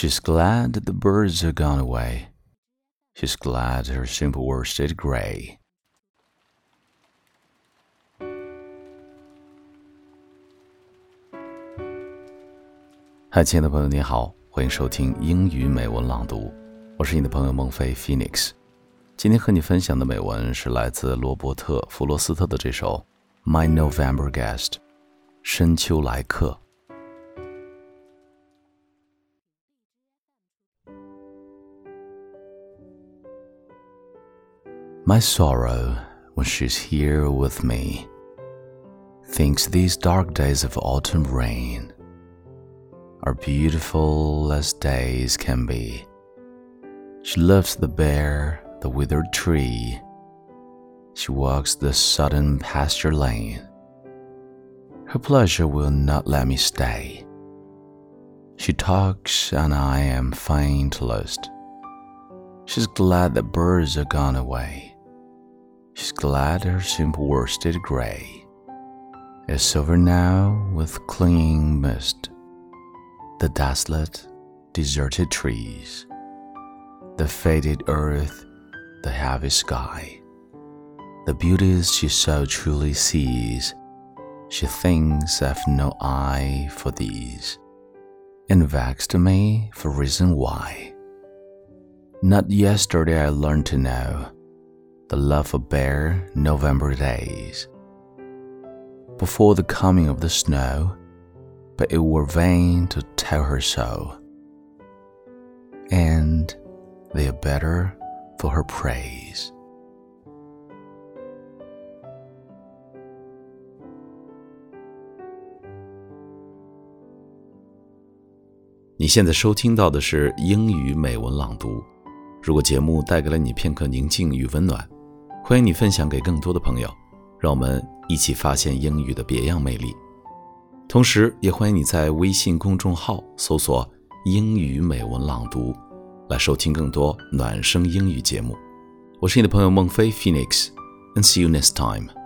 She's glad the birds are gone away. She's glad her simple worsted gray. 嗨，亲爱的朋友，你好，欢迎收听英语美文朗读，我是你的朋友孟非 Phoenix。今天和你分享的美文是来自罗伯特·弗罗斯特的这首《My November Guest》，深秋来客。My sorrow when she's here with me thinks these dark days of autumn rain are beautiful as days can be. She loves the bare, the withered tree. She walks the sudden pasture lane. Her pleasure will not let me stay. She talks, and I am faint lost. She's glad the birds are gone away. She's glad her simple worsted gray. Is over now with clinging mist. The desolate, deserted trees, the faded earth, the heavy sky, the beauties she so truly sees, she thinks I've no eye for these, and vexed me for reason why. Not yesterday I learned to know the love of bare November days. Before the coming of the snow, but it were vain to tell her so. And they are better for her praise. 你现在收听到的是英语美文朗读。如果节目带给了你片刻宁静与温暖， 欢迎你分享给更多的朋友，让我们一起发现英语的别样魅力。同时，也欢迎你在微信公众号搜索“英语美文朗读”，来收听更多暖声英语节目。我是你的朋友孟非 Phoenix，and see you next time。